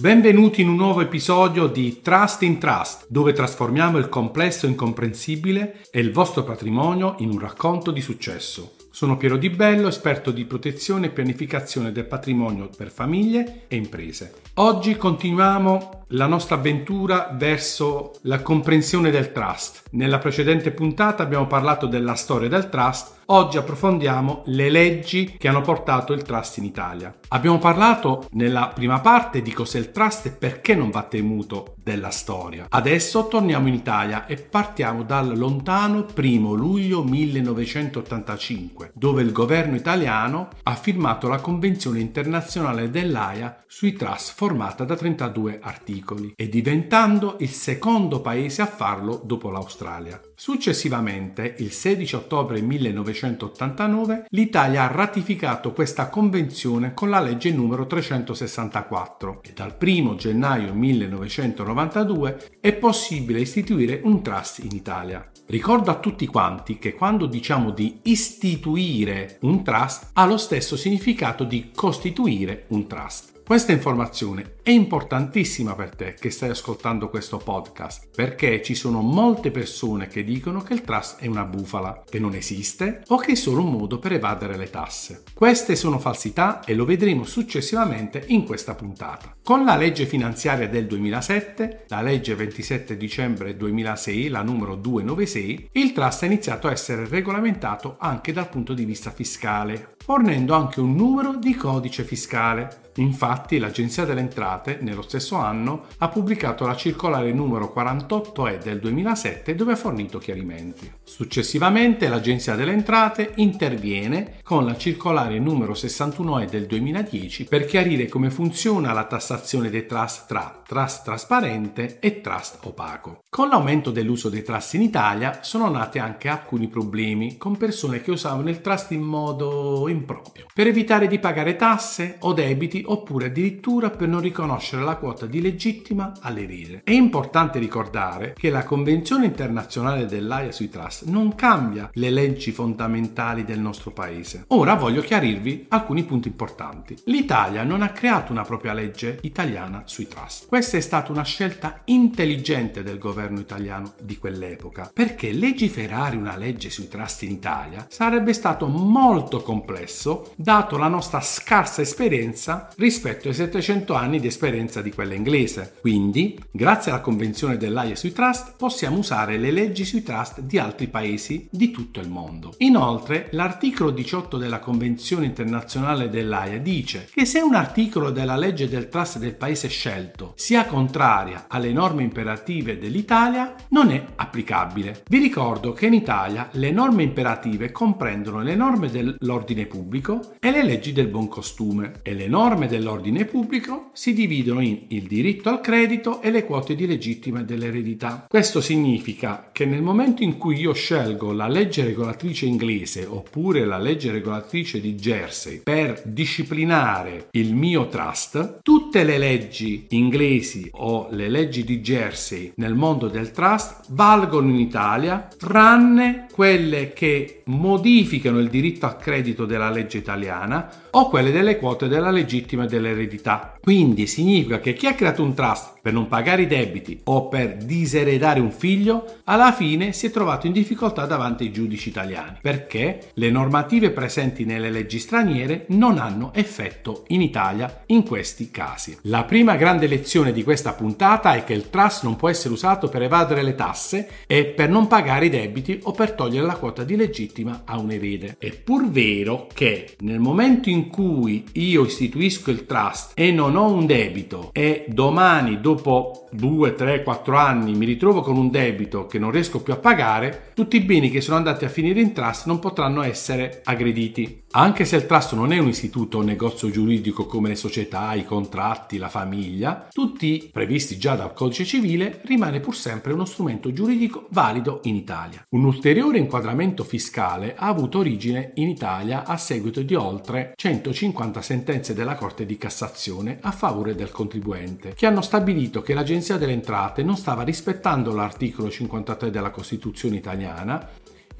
Benvenuti in un nuovo episodio di Trust in Trust, dove trasformiamo il complesso incomprensibile e il vostro patrimonio in un racconto di successo. Sono Piero Di Bello, esperto di protezione e pianificazione del patrimonio per famiglie e imprese. Oggi continuiamo la nostra avventura verso la comprensione del trust. Nella precedente puntata abbiamo parlato della storia del trust, oggi approfondiamo le leggi che hanno portato il trust in Italia. Abbiamo parlato nella prima parte di cos'è il trust e perché non va temuto della storia. Adesso torniamo in Italia e partiamo dal lontano 1 luglio 1985, dove il governo italiano ha firmato la Convenzione internazionale dell'AIA sui trust formata da 32 articoli e diventando il secondo paese a farlo dopo l'Australia. Successivamente, il 16 ottobre 1989, l'Italia ha ratificato questa convenzione con la legge numero 364 e dal 1 gennaio 1992 è possibile istituire un trust in Italia. Ricordo a tutti quanti che quando diciamo di istituire un trust ha lo stesso significato di costituire un trust. Questa informazione è importantissima per te che stai ascoltando questo podcast perché ci sono molte persone che dicono che il trust è una bufala, che non esiste o che è solo un modo per evadere le tasse. Queste sono falsità e lo vedremo successivamente in questa puntata. Con la legge finanziaria del 2007, la legge 27 dicembre 2006, la numero 296, il trust ha iniziato a essere regolamentato anche dal punto di vista fiscale, fornendo anche un numero di codice fiscale. Infatti l'Agenzia delle Entrate nello stesso anno ha pubblicato la circolare numero 48E del 2007 dove ha fornito chiarimenti. Successivamente l'Agenzia delle Entrate interviene con la circolare numero 61E del 2010 per chiarire come funziona la tassazione dei trust tra trust trasparente e trust opaco. Con l'aumento dell'uso dei trust in Italia sono nati anche alcuni problemi con persone che usavano il trust in modo improprio per evitare di pagare tasse o debiti oppure addirittura per non riconoscere la quota di legittima all'erede. È importante ricordare che la Convenzione internazionale dell'AIA sui trust non cambia le leggi fondamentali del nostro paese. Ora voglio chiarirvi alcuni punti importanti. L'Italia non ha creato una propria legge italiana sui trust. Questa è stata una scelta intelligente del governo italiano di quell'epoca, perché legiferare una legge sui trust in Italia sarebbe stato molto complesso dato la nostra scarsa esperienza rispetto ai 700 anni di esperienza di quella inglese. Quindi, grazie alla Convenzione dell'AIA sui trust, possiamo usare le leggi sui trust di altri paesi di tutto il mondo. Inoltre, l'articolo 18 della Convenzione internazionale dell'AIA dice che se un articolo della legge del trust del paese scelto sia contraria alle norme imperative dell'Italia, non è applicabile. Vi ricordo che in Italia le norme imperative comprendono le norme dell'ordine pubblico e le leggi del buon costume e le norme norme dell'ordine pubblico si dividono in il diritto al credito e le quote di legittima dell'eredità. Questo significa che nel momento in cui io scelgo la legge regolatrice inglese oppure la legge regolatrice di Jersey per disciplinare il mio trust, tutte le leggi inglesi o le leggi di Jersey nel mondo del trust valgono in Italia tranne quelle che modificano il diritto al credito della legge italiana o quelle delle quote della legittima dell'eredità. Quindi significa che chi ha creato un trust per non pagare i debiti o per diseredare un figlio, alla fine si è trovato in difficoltà davanti ai giudici italiani, perché le normative presenti nelle leggi straniere non hanno effetto in Italia in questi casi. La prima grande lezione di questa puntata è che il trust non può essere usato per evadere le tasse e per non pagare i debiti o per togliere la quota di legittima a un erede. È pur vero che nel momento in cui io istituisco il trust e non ho un debito e domani dopo 2, 3, 4 anni mi ritrovo con un debito che non riesco più a pagare, tutti i beni che sono andati a finire in trust non potranno essere aggrediti. Anche se il trust non è un istituto o negozio giuridico come le società, i contratti, la famiglia, tutti previsti già dal codice civile, rimane pur sempre uno strumento giuridico valido in Italia. Un ulteriore inquadramento fiscale ha avuto origine in Italia a seguito di oltre 150 sentenze della Corte di Cassazione a favore del contribuente, che hanno stabilito che l'Agenzia delle Entrate non stava rispettando l'articolo 53 della Costituzione italiana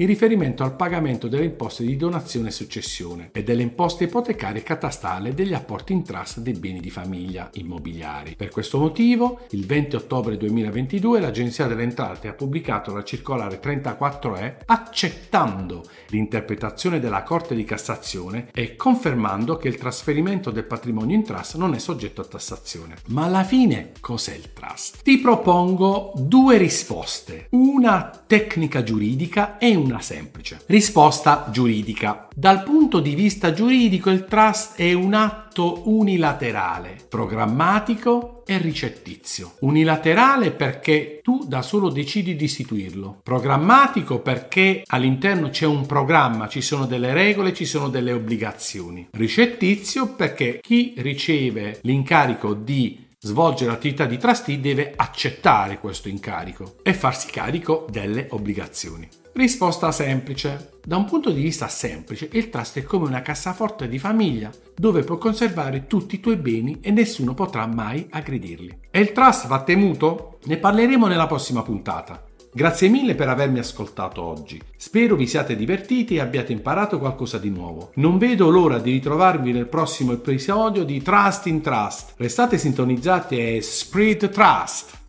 in riferimento al pagamento delle imposte di donazione e successione e delle imposte ipotecarie catastale degli apporti in trust dei beni di famiglia immobiliari. Per questo motivo, il 20 ottobre 2022 l'Agenzia delle Entrate ha pubblicato la circolare 34E accettando l'interpretazione della Corte di Cassazione e confermando che il trasferimento del patrimonio in trust non è soggetto a tassazione. Ma alla fine cos'è il trust? Ti propongo due risposte, una tecnica giuridica e una semplice. Risposta giuridica. Dal punto di vista giuridico il trust è un atto unilaterale, programmatico e ricettizio. Unilaterale perché tu da solo decidi di istituirlo. Programmatico perché all'interno c'è un programma, ci sono delle regole, ci sono delle obbligazioni. Ricettizio perché chi riceve l'incarico di svolgere l'attività di trustee deve accettare questo incarico e farsi carico delle obbligazioni. Risposta semplice. Da un punto di vista semplice, il trust è come una cassaforte di famiglia dove puoi conservare tutti i tuoi beni e nessuno potrà mai aggredirli. E il trust va temuto? Ne parleremo nella prossima puntata. Grazie mille per avermi ascoltato oggi. Spero vi siate divertiti e abbiate imparato qualcosa di nuovo. Non vedo l'ora di ritrovarvi nel prossimo episodio di Trust in Trust. Restate sintonizzati e Spread Trust!